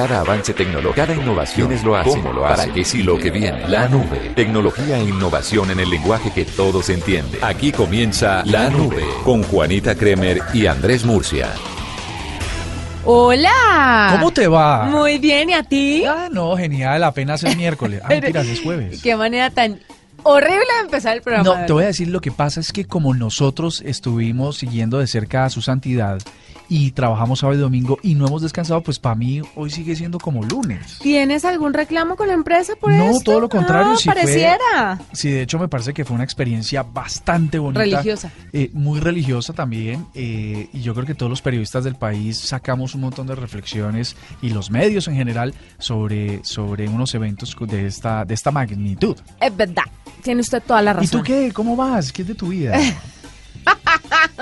Cada avance tecnológico, cada innovación es lo hace, ¿Cómo lo hace? para que sí lo que viene. La nube, tecnología e innovación en el lenguaje que todos entienden. Aquí comienza La Nube con Juanita Kremer y Andrés Murcia. Hola. ¿Cómo te va? Muy bien, ¿y a ti? Ah, no, genial, apenas es miércoles. Ah, mentiras, es jueves. Qué manera tan horrible empezar el programa. No, te voy a decir lo que pasa es que como nosotros estuvimos siguiendo de cerca a su santidad y trabajamos sábado y domingo y no hemos descansado, pues para mí hoy sigue siendo como lunes. ¿Tienes algún reclamo con la empresa por no, esto? No, todo lo contrario. Ah, sí pareciera. Fue, sí, de hecho me parece que fue una experiencia bastante bonita. Religiosa. Eh, muy religiosa también. Eh, y yo creo que todos los periodistas del país sacamos un montón de reflexiones y los medios en general sobre, sobre unos eventos de esta, de esta magnitud. Es verdad. Tiene usted toda la razón. ¿Y tú qué? ¿Cómo vas? ¿Qué es de tu vida?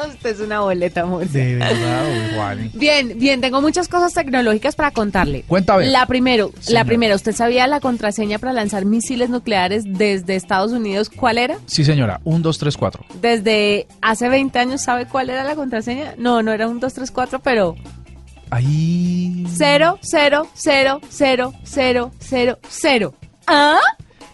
Usted es una boleta, amor. De verdad, Juan. Bien, bien, tengo muchas cosas tecnológicas para contarle. Cuéntame. La primero, la primera, ¿usted sabía la contraseña para lanzar misiles nucleares desde Estados Unidos cuál era? Sí, señora, 1 2 3 4. Desde hace 20 años sabe cuál era la contraseña? No, no era 1 2 3 4, pero Ahí 0 0 0 0 0 0 0. ¿Ah?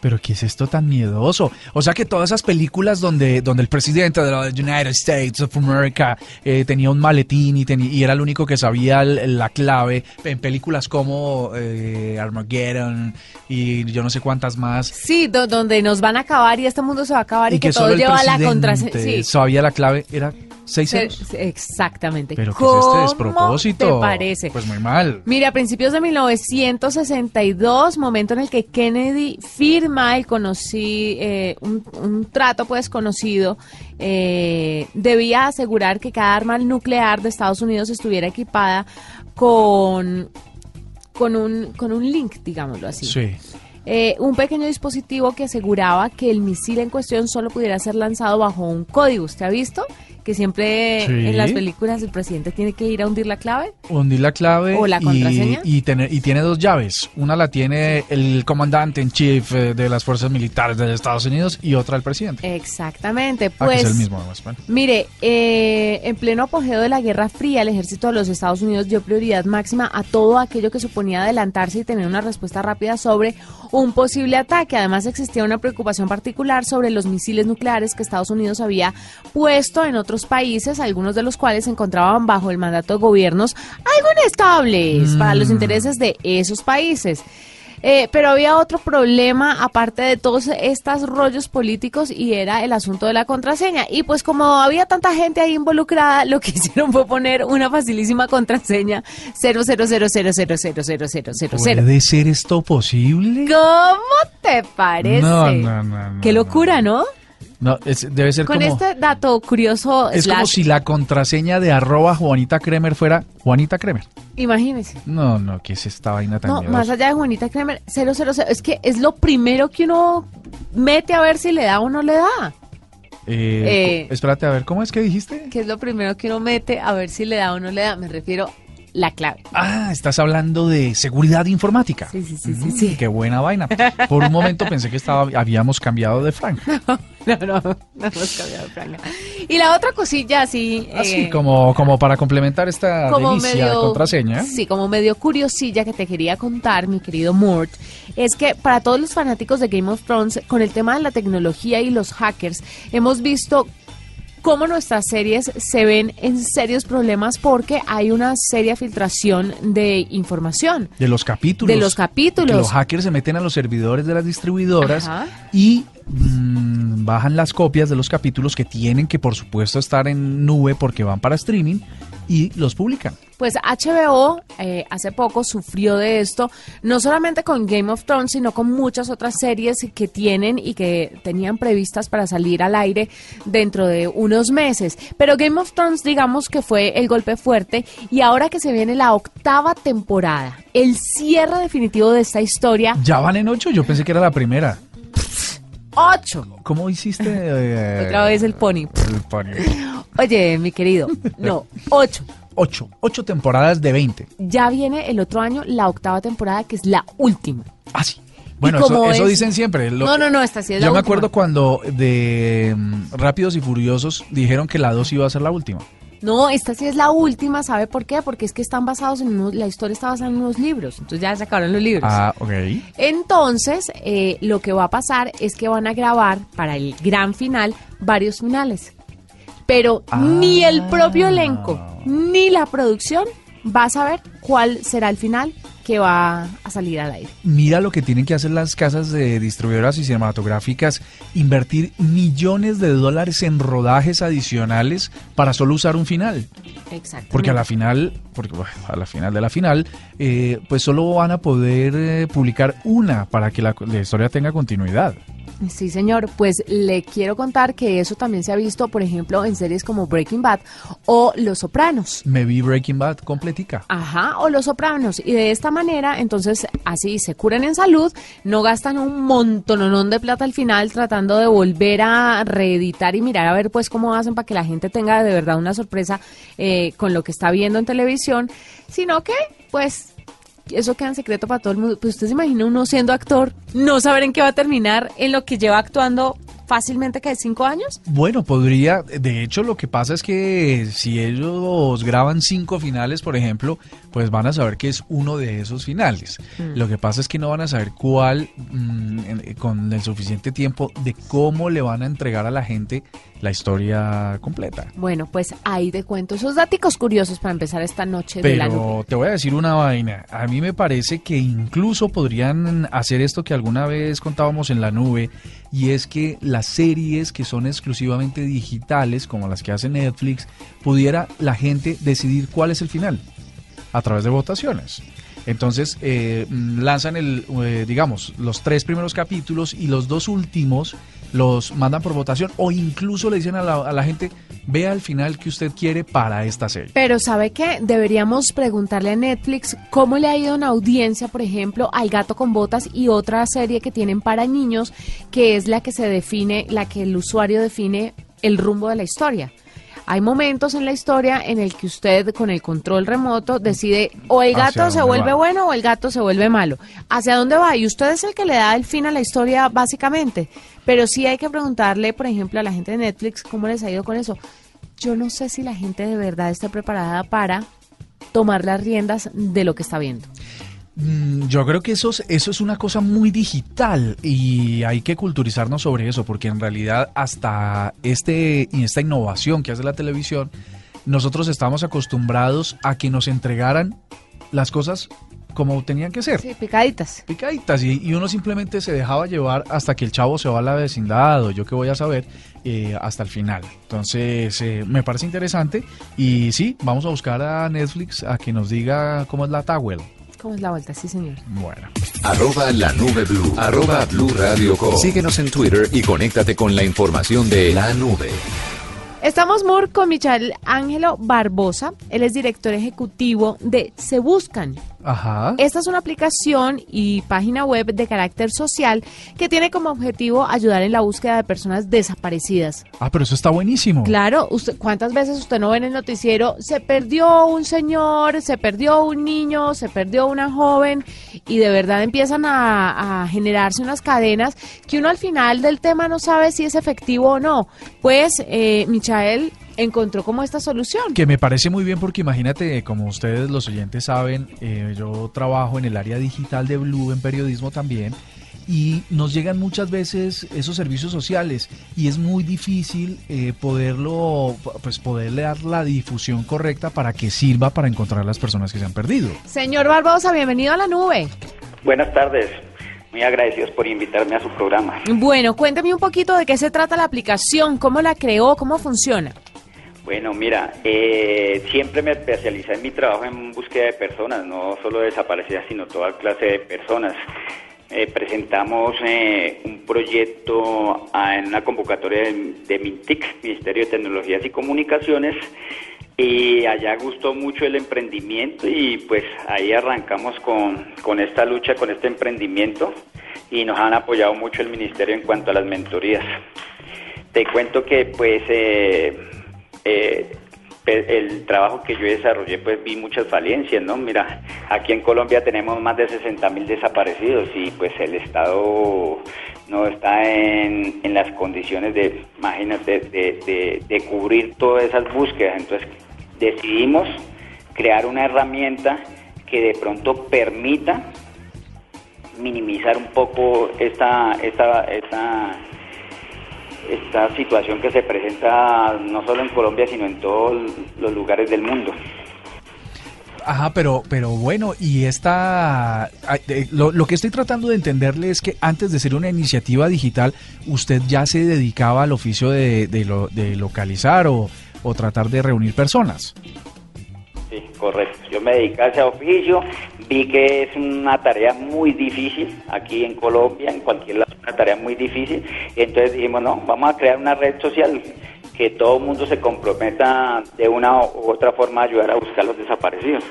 Pero ¿qué es esto tan miedoso? O sea que todas esas películas donde, donde el presidente de los United States of America eh, tenía un maletín y, tenía, y era el único que sabía la clave, en películas como eh, Armageddon y yo no sé cuántas más. Sí, do, donde nos van a acabar y este mundo se va a acabar y, y que, que todo lleva la contraseña. Sí. sabía la clave, era seis ceros. Exactamente. Pero ¿qué es este ¿Cómo despropósito? te parece? Pues muy mal. Mire, a principios de 1962, momento en el que Kennedy firma el conocí, eh, un, un trato pues conocido, eh, debía asegurar que cada arma nuclear de Estados Unidos estuviera equipada con, con, un, con un link, digámoslo así. Sí. Eh, un pequeño dispositivo que aseguraba que el misil en cuestión solo pudiera ser lanzado bajo un código. ¿Usted ha visto? Que siempre Sí. en las películas el presidente tiene que ir a hundir la clave. Hundir la clave ¿O la y- contraseña? Y, tener, y tiene dos llaves. Una la tiene el comandante en chief eh, de las fuerzas militares de Estados Unidos y otra el presidente. Exactamente, Ah, que pues... es el mismo además. Bueno. Mire, eh, en pleno apogeo de la Guerra Fría, el ejército de los Estados Unidos dio prioridad máxima a todo aquello que suponía adelantarse y tener una respuesta rápida sobre un posible ataque. Además, existía una preocupación particular sobre los misiles nucleares que Estados Unidos había puesto en otros países, algunos de los cuales se encontraban bajo el mandato de gobiernos algo inestables para los intereses de esos países. Eh, pero había otro problema aparte de todos estos rollos políticos y era el asunto de la contraseña. Y pues como había tanta gente ahí involucrada, lo que hicieron fue poner una facilísima contraseña 00000000000. ¿Puede ser esto posible? ¿Cómo te parece? No, no, no, no, Qué locura, ¿no? No, es- debe ser Con como... este dato curioso, Es como si la contraseña de arroba Juanita Kremer fuera Juanita Kremer. Imagínese. No, no, ¿qué es esta vaina tan No, miedosa? más allá de Juanita Kremer, 000, es que es lo primero que uno mete a ver si le da o no le da. Eh, Eh, espérate, a ver, ¿cómo es que dijiste? que es lo primero que uno mete a ver si le da o no le da. Me refiero la clave. Ah, estás hablando de seguridad informática. Sí, sí, sí, sí, Mm, sí. Qué buena vaina. Por un momento pensé que estaba, habíamos cambiado de franja. No, no, no hemos cambiado de franja. Y la otra cosilla así... Así eh, como, como para complementar esta como delicia de contraseña. Sí, como medio curiosilla que te quería contar, mi querido Mort, es que para todos los fanáticos de Game of Thrones, con el tema de la tecnología y los hackers, hemos visto cómo nuestras series se ven en serios problemas porque hay una seria filtración de información. De los capítulos. De los capítulos. Que los hackers se meten a los servidores de las distribuidoras Ajá. y mm, bajan las copias de los capítulos que tienen que, por supuesto, estar en nube porque van para streaming y los publican. Pues HBO eh, hace poco sufrió de esto, no solamente con Game of Thrones, sino con muchas otras series que tienen y que tenían previstas para salir al aire dentro de unos meses. Pero Game of Thrones, digamos que fue el golpe fuerte y ahora que se viene la octava temporada, el cierre definitivo de esta historia, Ya van en ocho, yo pensé que era la primera. ocho. ¿Cómo hiciste? eh, Otra vez el pony. el pony? Oye, mi querido, no, ocho. Ocho. Ocho temporadas de 20. Ya viene el otro año la octava temporada, que es la última. Ah, sí. Bueno, eso, dicen siempre. Lo- No, no, no, esta sí es la Yo me última. acuerdo cuando de mm, Rápidos y Furiosos dijeron que la 2 iba a ser la última. No, esta sí es la última, ¿sabe por qué? Porque es que están basados en unos, la historia está basada en unos libros, entonces ya se acabaron los libros. Ah, ok. Entonces, eh, lo que va a pasar es que van a grabar para el gran final varios finales. Pero ni el propio elenco, ni la producción va a saber cuál será el final que va a salir al aire. Mira lo que tienen que hacer las casas de distribuidoras y cinematográficas, invertir millones de dólares en rodajes adicionales para solo usar un final. Exacto. Porque a la final, porque bueno, a la final de la final, eh, pues solo van a poder eh, publicar una para que la, la historia tenga continuidad. Sí, señor. Pues le quiero contar que eso también se ha visto, por ejemplo, en series como Breaking Bad o Los Sopranos. Me vi Breaking Bad completica. Ajá, o Los Sopranos. Y de esta manera, entonces, así se curan en salud, no gastan un montononón de plata al final tratando de volver a reeditar y mirar a ver, pues, cómo hacen para que la gente tenga de verdad una sorpresa eh, con lo que está viendo en televisión, sino que, pues, eso queda en secreto para todo el mundo. Pues usted se imagina uno siendo actor, no saber en qué va a terminar en lo que lleva actuando fácilmente que de cinco años. Bueno, podría, de hecho lo que pasa es que si ellos graban cinco finales, por ejemplo, pues van a saber que es uno de esos finales. Mm. Lo que pasa es que no van a saber cuál, mm, con el suficiente tiempo, de cómo le van a entregar a la gente la historia completa. Bueno, pues ahí te cuento esos datos curiosos para empezar esta noche de la nube. Pero te voy a decir una vaina. A mí me parece que incluso podrían hacer esto que alguna vez contábamos en la nube, y es que las series que son exclusivamente digitales, como las que hace Netflix, pudiera la gente decidir cuál es el final a través de votaciones. Entonces eh, lanzan el, eh, digamos, los tres primeros capítulos y los dos últimos los mandan por votación o incluso le dicen a la, gente vea el final que usted quiere para esta serie. Pero ¿sabe qué? Deberíamos preguntarle a Netflix cómo le ha ido en audiencia, por ejemplo, al gato con botas y otra serie que tienen para niños, que es la que se define, la que el usuario define el rumbo de la historia. Hay momentos en la historia en el que usted con el control remoto decide o el ¿Hacia gato se vuelve va? bueno o el gato se vuelve malo. ¿Hacia dónde va? Y usted es el que le da el fin a la historia básicamente. Pero sí hay que preguntarle, por ejemplo, a la gente de Netflix cómo les ha ido con eso. Yo no sé si la gente de verdad está preparada para tomar las riendas de lo que está viendo. Mm, Yo creo que eso es, eso es una cosa muy digital y hay que culturizarnos sobre eso, porque en realidad hasta este, esta innovación que hace la televisión, nosotros estamos acostumbrados a que nos entregaran las cosas como tenían que ser. Sí, picaditas. Picaditas y, y uno simplemente se dejaba llevar hasta que el chavo se va a la vecindad o yo que voy a saber eh, hasta el final. Entonces eh, me parece interesante y sí, vamos a buscar a Netflix a que nos diga cómo es la Towel. ¿Cómo es la vuelta? Sí, señor. Bueno. Arroba la nube blue. Arroba blue radio com. Síguenos en Twitter y conéctate con la información de la nube. Estamos Moore con Michel Ángelo Barbosa. Él es director ejecutivo de Se Buscan. Ajá. Esta es una aplicación y página web de carácter social que tiene como objetivo ayudar en la búsqueda de personas desaparecidas. Ah, pero eso está buenísimo. Claro, usted, ¿cuántas veces usted no ve en el noticiero? Se perdió un señor, se perdió un niño, se perdió una joven y de verdad empiezan a, a generarse unas cadenas que uno al final del tema no sabe si es efectivo o no. Pues eh, Michael encontró como esta solución. Que me parece muy bien porque imagínate, como ustedes los oyentes saben, eh, yo trabajo en el área digital de Blue, en periodismo también, y nos llegan muchas veces esos servicios sociales y es muy difícil eh, poderlo, pues poderle dar la difusión correcta para que sirva para encontrar a las personas que se han perdido. Señor Barbosa, bienvenido a la nube. Buenas tardes. Muy agradecidos por invitarme a su programa. Bueno, cuénteme un poquito de qué se trata la aplicación, cómo la creó, cómo funciona. Bueno, mira, eh, siempre me especialicé en mi trabajo en búsqueda de personas, no solo desaparecidas, sino toda clase de personas. Eh, presentamos eh, un proyecto en una convocatoria de, de MINTIC, Ministerio de Tecnologías y Comunicaciones, y allá gustó mucho el emprendimiento y pues ahí arrancamos con, con esta lucha, con este emprendimiento y nos han apoyado mucho el Ministerio en cuanto a las mentorías. Te cuento que pues eh, eh, el trabajo que yo desarrollé pues vi muchas falencias, ¿no? Mira, aquí en Colombia tenemos más de 60 mil desaparecidos y pues el Estado no está en, en las condiciones de, imagínate, de, de, de cubrir todas esas búsquedas. Entonces, decidimos crear una herramienta que de pronto permita minimizar un poco esta, esta, esta, esta situación que se presenta no solo en Colombia, sino en todos los lugares del mundo. Ajá, pero, pero bueno, y esta, lo, lo, que estoy tratando de entenderle es que antes de ser una iniciativa digital, usted ya se dedicaba al oficio de, de, lo, de localizar o, o tratar de reunir personas. Sí, correcto. Yo me dediqué a ese oficio, vi que es una tarea muy difícil aquí en Colombia, en cualquier lado, una tarea muy difícil. Entonces dijimos, no, vamos a crear una red social que todo el mundo se comprometa de una u otra forma a ayudar a buscar los desaparecidos.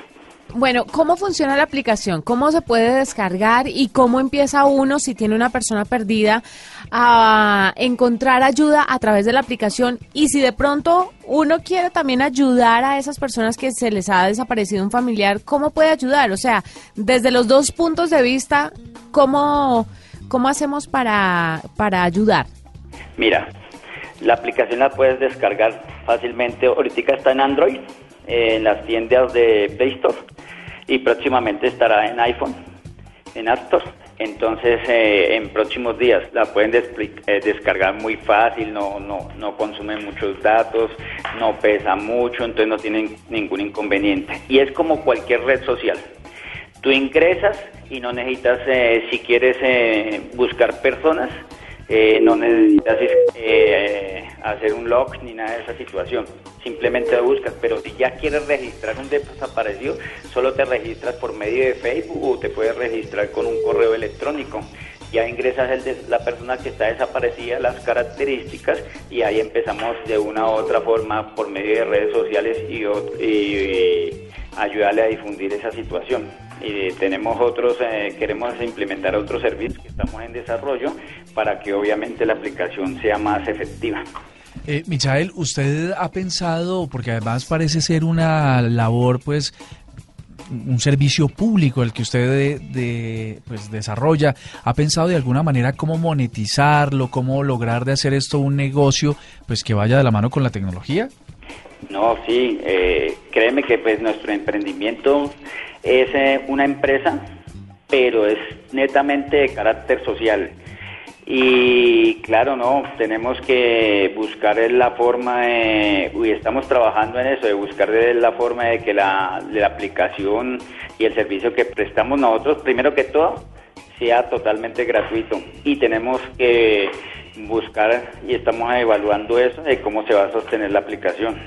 Bueno, ¿cómo funciona la aplicación? ¿Cómo se puede descargar y cómo empieza uno si tiene una persona perdida a encontrar ayuda a través de la aplicación? Y si de pronto uno quiere también ayudar a esas personas que se les ha desaparecido un familiar, ¿cómo puede ayudar? O sea, desde los dos puntos de vista, ¿cómo, cómo hacemos para, para ayudar? Mira, la aplicación la puedes descargar fácilmente. Ahorita está en Android, en las tiendas de Play Store y próximamente estará en iPhone, en App Store. Entonces, eh, en próximos días la pueden eh, descargar muy fácil, no, no, no consume muchos datos, no pesa mucho, entonces no tienen ningún inconveniente. Y es como cualquier red social. Tú ingresas y no necesitas, eh, si quieres buscar personas, no necesitas hacer un log ni nada de esa situación simplemente lo buscas, pero si ya quieres registrar un desaparecido, solo te registras por medio de Facebook o te puedes registrar con un correo electrónico. Ya ingresas el de la persona que está desaparecida, las características y ahí empezamos de una u otra forma por medio de redes sociales y, ayudarle a difundir esa situación. Y tenemos otros, eh, queremos implementar otros servicios que estamos en desarrollo para que obviamente la aplicación sea más efectiva. Eh, Michael, ¿usted ha pensado, porque además parece ser una labor, pues, un servicio público el que usted de, pues, desarrolla, ¿ha pensado de alguna manera cómo monetizarlo, cómo lograr de hacer esto un negocio, pues, que vaya de la mano con la tecnología? No, sí, eh, créeme que pues nuestro emprendimiento es eh, una empresa, pero es netamente de carácter social. Y claro, no, tenemos que buscar la forma de, y estamos trabajando en eso, de buscar la forma de que la, la aplicación y el servicio que prestamos nosotros, primero que todo, sea totalmente gratuito. Y tenemos que buscar y estamos evaluando eso de cómo se va a sostener la aplicación.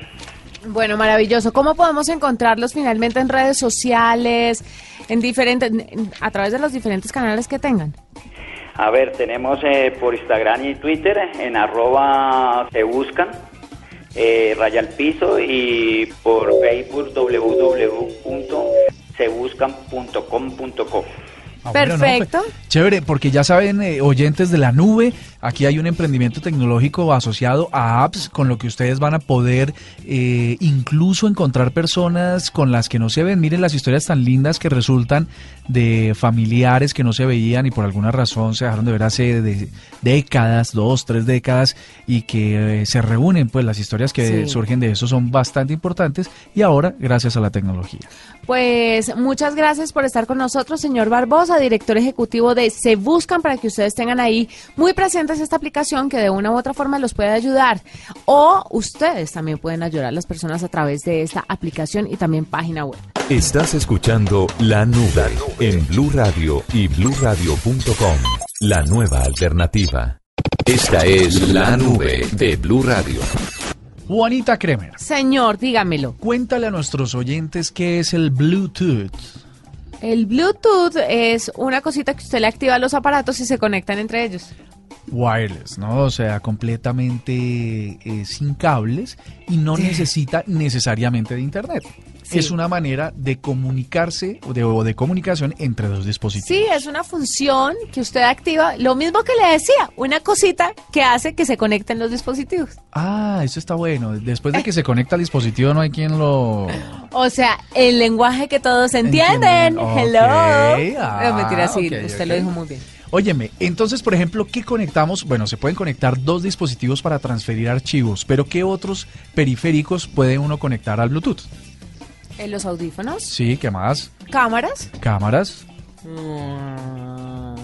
Bueno, maravilloso. ¿Cómo podemos encontrarlos finalmente en redes sociales, en diferentes, a través de los diferentes canales que tengan? A ver, tenemos eh, por Instagram y Twitter en arroba se buscan, eh, raya al piso y por Facebook www.sebuscan.com.co. Ah, Perfecto. Pues, chévere, porque ya saben, eh, oyentes de la nube, aquí hay un emprendimiento tecnológico asociado a apps con lo que ustedes van a poder eh, incluso encontrar personas con las que no se ven. Miren las historias tan lindas que resultan de familiares que no se veían y por alguna razón se dejaron de ver hace de décadas, dos, tres décadas y que eh, se reúnen. Pues las historias que surgen de eso son bastante importantes y ahora gracias a la tecnología. Pues muchas gracias por estar con nosotros, señor Barbosa, director ejecutivo de Se Buscan, para que ustedes tengan ahí muy presentes esta aplicación que de una u otra forma los puede ayudar. O ustedes también pueden ayudar a las personas a través de esta aplicación y también página web. Estás escuchando La Nube en Blue Radio y bluradio.com. La nueva alternativa. Esta es La Nube de Blue Radio. Juanita Kremer. Señor, dígamelo. Cuéntale a nuestros oyentes qué es el Bluetooth. El Bluetooth es una cosita que usted le activa a los aparatos y se conectan entre ellos. Wireless, ¿no? O sea, completamente eh, sin cables y no necesita necesariamente de internet. Sí. es una manera de comunicarse o de, o de comunicación entre dos dispositivos. Sí, es una función que usted activa, lo mismo que le decía, una cosita que hace que se conecten los dispositivos. Ah, eso está bueno. Después de que se conecta al dispositivo no hay quien lo... O sea, el lenguaje que todos entienden. Hello. Ah, no, mentira, sí, ok, usted lo dijo muy bien. Óyeme, entonces, por ejemplo, ¿qué conectamos? Bueno, se pueden conectar dos dispositivos para transferir archivos, pero ¿qué otros periféricos puede uno conectar al Bluetooth? En los audífonos, Sí, ¿qué más? cámaras. Cámaras, Mm,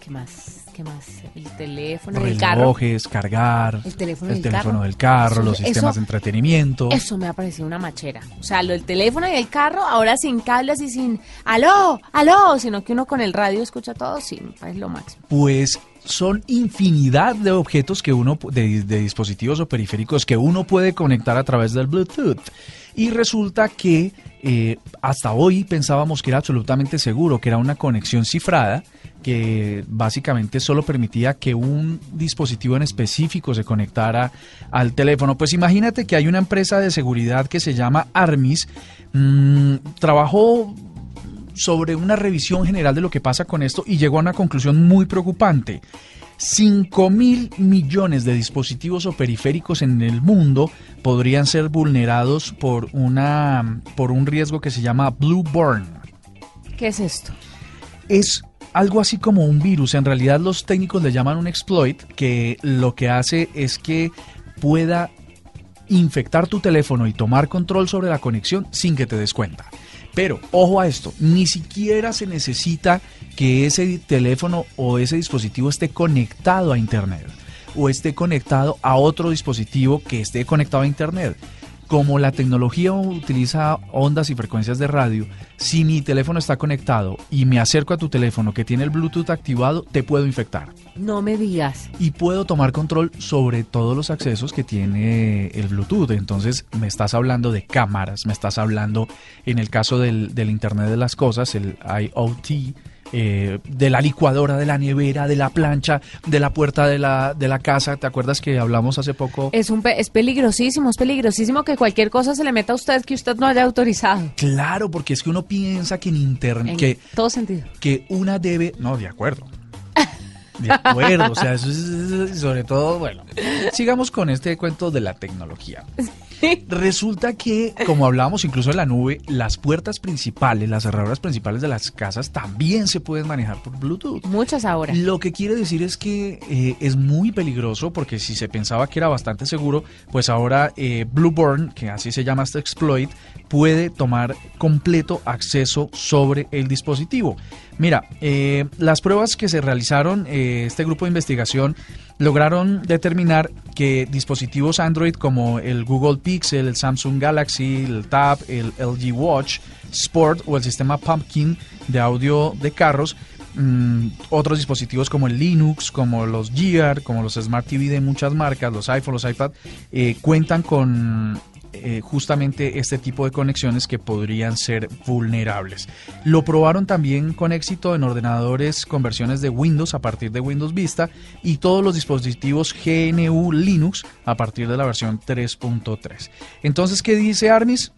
¿Qué más? ¿Qué más? El teléfono, el carro. relojes, cargar, El teléfono el del teléfono carro. del carro, Eso- los sistemas eso- de entretenimiento. Eso me ha parecido una machera. O sea, lo del teléfono y el carro, ahora sin cables y sin aló, aló, sino que uno con el radio escucha todo, sí, parece lo máximo. Pues son infinidad de objetos que uno, de, de dispositivos o periféricos que uno puede conectar a través del Bluetooth. Y resulta que eh, hasta hoy pensábamos que era absolutamente seguro, que era una conexión cifrada, que básicamente solo permitía que un dispositivo en específico se conectara al teléfono. Pues imagínate que hay una empresa de seguridad que se llama Armis, mm, trabajó sobre una revisión general de lo que pasa con esto y llegó a una conclusión muy preocupante. 5 mil millones de dispositivos o periféricos en el mundo podrían ser vulnerados por, una, por un riesgo que se llama Blueburn. ¿Qué es esto? Es algo así como un virus. En realidad los técnicos le llaman un exploit que lo que hace es que pueda infectar tu teléfono y tomar control sobre la conexión sin que te des cuenta. Pero ojo a esto, ni siquiera se necesita que ese teléfono o ese dispositivo esté conectado a Internet o esté conectado a otro dispositivo que esté conectado a Internet. Como la tecnología utiliza ondas y frecuencias de radio, si mi teléfono está conectado y me acerco a tu teléfono que tiene el Bluetooth activado, te puedo infectar No me digas. y puedo tomar control sobre todos los accesos que tiene el Bluetooth. Entonces me estás hablando de cámaras, me estás hablando en el caso del, del Internet de las Cosas, el IoT, eh, de la licuadora, de la nevera, de la plancha, de la puerta de la, de la casa. ¿Te acuerdas que hablamos hace poco? Es, un pe- es peligrosísimo, es peligrosísimo que cualquier cosa se le meta a usted que usted no haya autorizado. Claro, porque es que uno piensa que en Internet, En que, todo sentido. que una debe... No, de acuerdo. De acuerdo, o sea, eso es sobre todo, bueno, sigamos con este cuento de la tecnología. Resulta que, como hablábamos incluso en la nube, las puertas principales, las cerraduras principales de las casas también se pueden manejar por Bluetooth. Muchas ahora. Lo que quiere decir es que eh, es muy peligroso porque si se pensaba que era bastante seguro, pues ahora eh, Blueburn, que así se llama este exploit, puede tomar completo acceso sobre el dispositivo. Mira, eh, las pruebas que se realizaron, eh, este grupo de investigación lograron determinar que dispositivos Android como el Google Pixel, el Samsung Galaxy, el Tab, el LG Watch, Sport o el sistema Pumpkin de audio de carros mm, otros dispositivos como el Linux, como los Gear, como los Smart TV de muchas marcas, los iPhone, los iPad, eh, cuentan con eh, justamente este tipo de conexiones que podrían ser vulnerables. Lo probaron también con éxito en ordenadores con versiones de Windows a partir de Windows Vista y todos los dispositivos GNU Linux a partir de la versión 3.3. Entonces, ¿qué dice Armis?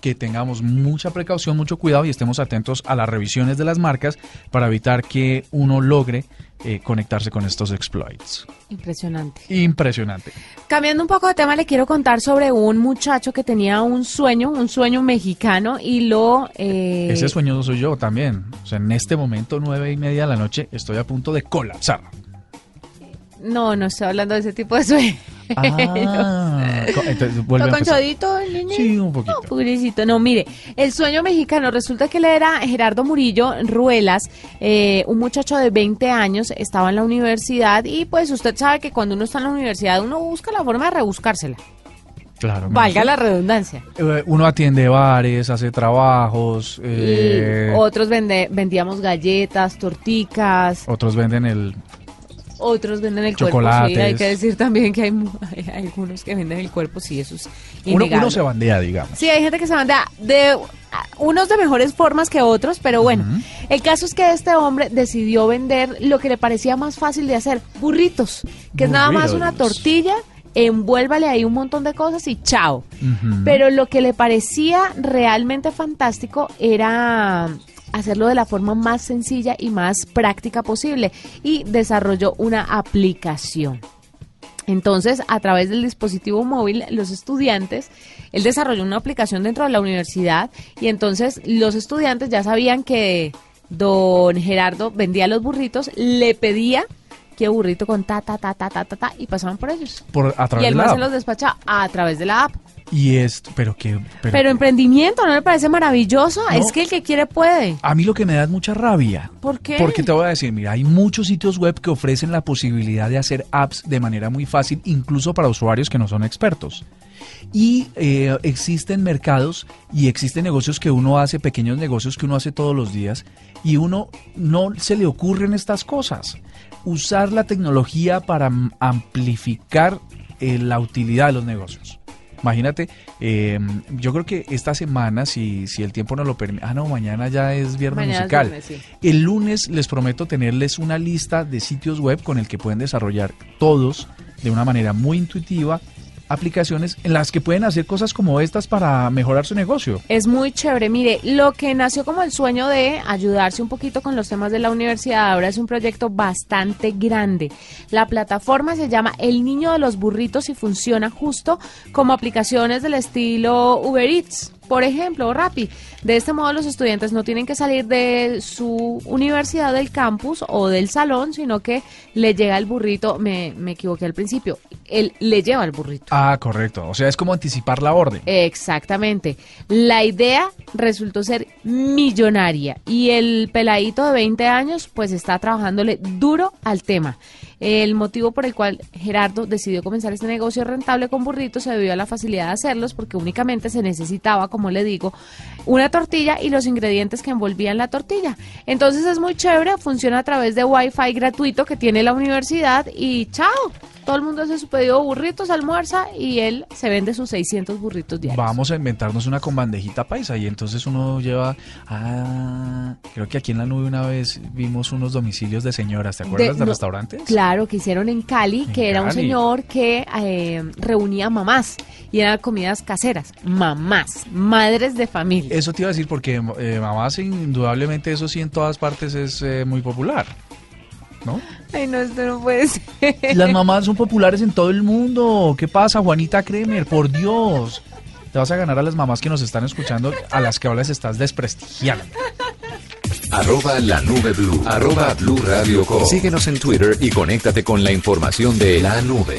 Que tengamos mucha precaución, mucho cuidado y estemos atentos a las revisiones de las marcas para evitar que uno logre eh, conectarse con estos exploits. Impresionante. Impresionante. Cambiando un poco de tema, le quiero contar sobre un muchacho que tenía un sueño, un sueño mexicano, y lo... eh, Ese sueño soy yo también. O sea, en este momento, nueve y media de la noche, estoy a punto de colapsar. No, no estoy hablando de ese tipo de sueño. Ah, co- entonces vuelve a ¿Está empezar. cansadito el niño? Sí, un poquito. No, pobrecito. No, mire, el sueño mexicano, resulta que él era Gerardo Murillo Ruelas, eh, un muchacho de 20 años, estaba en la universidad y pues usted sabe que cuando uno está en la universidad uno busca la forma de rebuscársela. Claro. Valga la redundancia. Eh, Uno atiende bares, hace trabajos. eh, Y otros vende- vendíamos galletas, torticas, otros venden el otros venden el cuerpo. Sí, Chocolates. hay que decir también que hay, algunos que venden el cuerpo, sí, eso es uno, se bandea, digamos. Sí, hay gente que se manda de unos de mejores formas que otros, pero bueno, el caso es que este hombre decidió vender lo que le parecía más fácil de hacer, burritos, que es nada más una tortilla envuélvale ahí un montón de cosas y chao. Pero lo que le parecía realmente fantástico era hacerlo de la forma más sencilla y más práctica posible y desarrolló una aplicación. Entonces, a través del dispositivo móvil, los estudiantes, él desarrolló una aplicación dentro de la universidad y entonces los estudiantes ya sabían que don Gerardo vendía los burritos, le pedía que burrito con ta, ta, ta, ta, ta, ta, ta, y pasaban por ellos. Por, a Y través el de la más se los despacha a través de la app. Y esto, pero que... Pero, Pero emprendimiento, ¿no le parece maravilloso? No. Es que el que quiere puede. a mí lo que me da es mucha rabia. ¿Por qué? Porque te voy a decir, mira, hay muchos sitios web que ofrecen la posibilidad de hacer apps de manera muy fácil, incluso para usuarios que no son expertos. Y eh, existen mercados y existen negocios que uno hace, pequeños negocios que uno hace todos los días, y uno no se le ocurren estas cosas. Usar la tecnología para amplificar eh, la utilidad de los negocios. Imagínate, eh, yo creo que esta semana, si, si el tiempo nos lo permite, ah, no, mañana ya es viernes Mañana es musical. viernes, sí. El lunes les prometo tenerles una lista de sitios web con el que pueden desarrollar todos de una manera muy intuitiva aplicaciones en las que pueden hacer cosas como estas para mejorar su negocio. Es muy chévere. Mire, lo que nació como el sueño de ayudarse un poquito con los temas de la universidad ahora es un proyecto bastante grande. La plataforma se llama El Niño de los Burritos y funciona justo como aplicaciones del estilo Uber Eats. Por ejemplo, o Rappi. De este modo los estudiantes no tienen que salir de su universidad del campus o del salón, sino que le llega el burrito, me, me equivoqué al principio, él le lleva el burrito. Ah, correcto. O sea, es como anticipar la orden. Exactamente. La idea resultó ser millonaria y el peladito de 20 años pues está trabajándole duro al tema. El motivo por el cual Gerardo decidió comenzar este negocio rentable con burritos se debió a la facilidad de hacerlos porque únicamente se necesitaba, como le digo, una tortilla y los ingredientes que envolvían la tortilla. Entonces es muy chévere, funciona a través de Wi-Fi gratuito que tiene la universidad y chao. Todo el mundo hace su pedido burritos, almuerza y él se vende sus 600 burritos diarios. Vamos a inventarnos una con bandejita paisa y entonces uno lleva... Ah, creo que aquí en la nube una vez vimos unos domicilios de señoras, ¿te acuerdas de, no, restaurantes? Claro, que hicieron en Cali, En que era un señor que eh, reunía mamás y eran comidas caseras. Mamás, madres de familia. Eso te iba a decir porque eh, mamás indudablemente eso sí en todas partes es eh, muy popular. ¿No? Ay, no, esto no puede ser. Las mamás son populares en todo el mundo. ¿Qué pasa, Juanita Kremer? Por Dios. Te vas a ganar a las mamás que nos están escuchando, a las que ahora les estás desprestigiando. Arroba la nube blue. Arroba blue radio com. Síguenos en Twitter y conéctate con la información de la nube.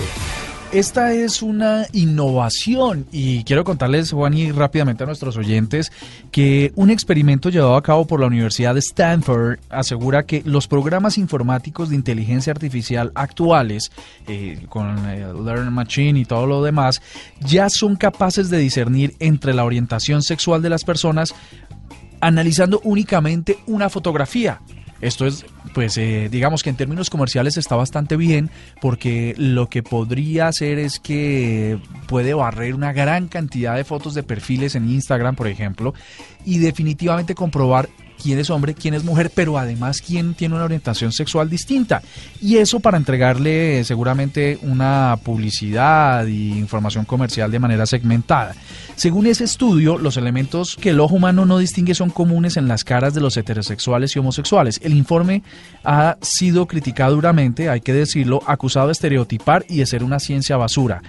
Esta es una innovación y quiero contarles, Juan, y rápidamente a nuestros oyentes que un experimento llevado a cabo por la Universidad de Stanford asegura que los programas informáticos de inteligencia artificial actuales, eh, con eh, Learn Machine y todo lo demás, ya son capaces de discernir entre la orientación sexual de las personas analizando únicamente una fotografía. Esto es, pues, eh, digamos que en términos comerciales está bastante bien porque lo que podría hacer es que puede barrer una gran cantidad de fotos de perfiles en Instagram, por ejemplo, y definitivamente comprobar quién es hombre, quién es mujer, pero además quién tiene una orientación sexual distinta. Y eso para entregarle seguramente una publicidad y información comercial de manera segmentada. Según ese estudio, los elementos que el ojo humano no distingue son comunes en las caras de los heterosexuales y homosexuales. El informe ha sido criticado duramente, hay que decirlo, acusado de estereotipar y de ser una ciencia basura.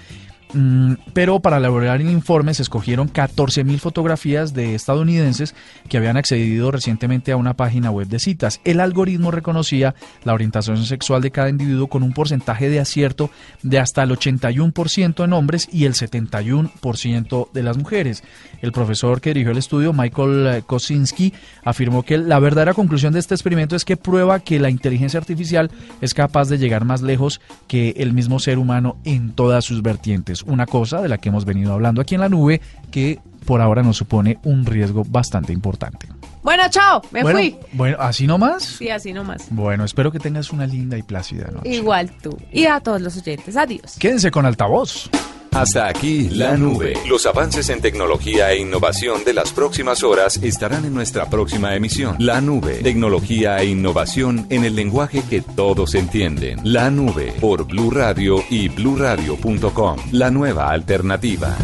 Mm, pero para elaborar el informe se escogieron 14.000 fotografías de estadounidenses que habían accedido recientemente a una página web de citas. El algoritmo reconocía la orientación sexual de cada individuo con un porcentaje de acierto de hasta el 81% en hombres y el 71% de las mujeres. El profesor que dirigió el estudio, Michael eh, Kosinski, afirmó que la verdadera conclusión de este experimento es que prueba que la inteligencia artificial es capaz de llegar más lejos que el mismo ser humano en todas sus vertientes. Una cosa de la que hemos venido hablando aquí en la nube que por ahora nos supone un riesgo bastante importante. Bueno, chao, me bueno, fui. bueno, así nomás. Sí, así nomás. Bueno, espero que tengas una linda y plácida noche. Igual tú. Y a todos los oyentes, adiós. Quédense con altavoz. Hasta aquí la nube. Los avances en tecnología e innovación de las próximas horas estarán en nuestra próxima emisión. La nube, tecnología e innovación en el lenguaje que todos entienden. La nube por Blue Radio y bluradio.com. La nueva alternativa.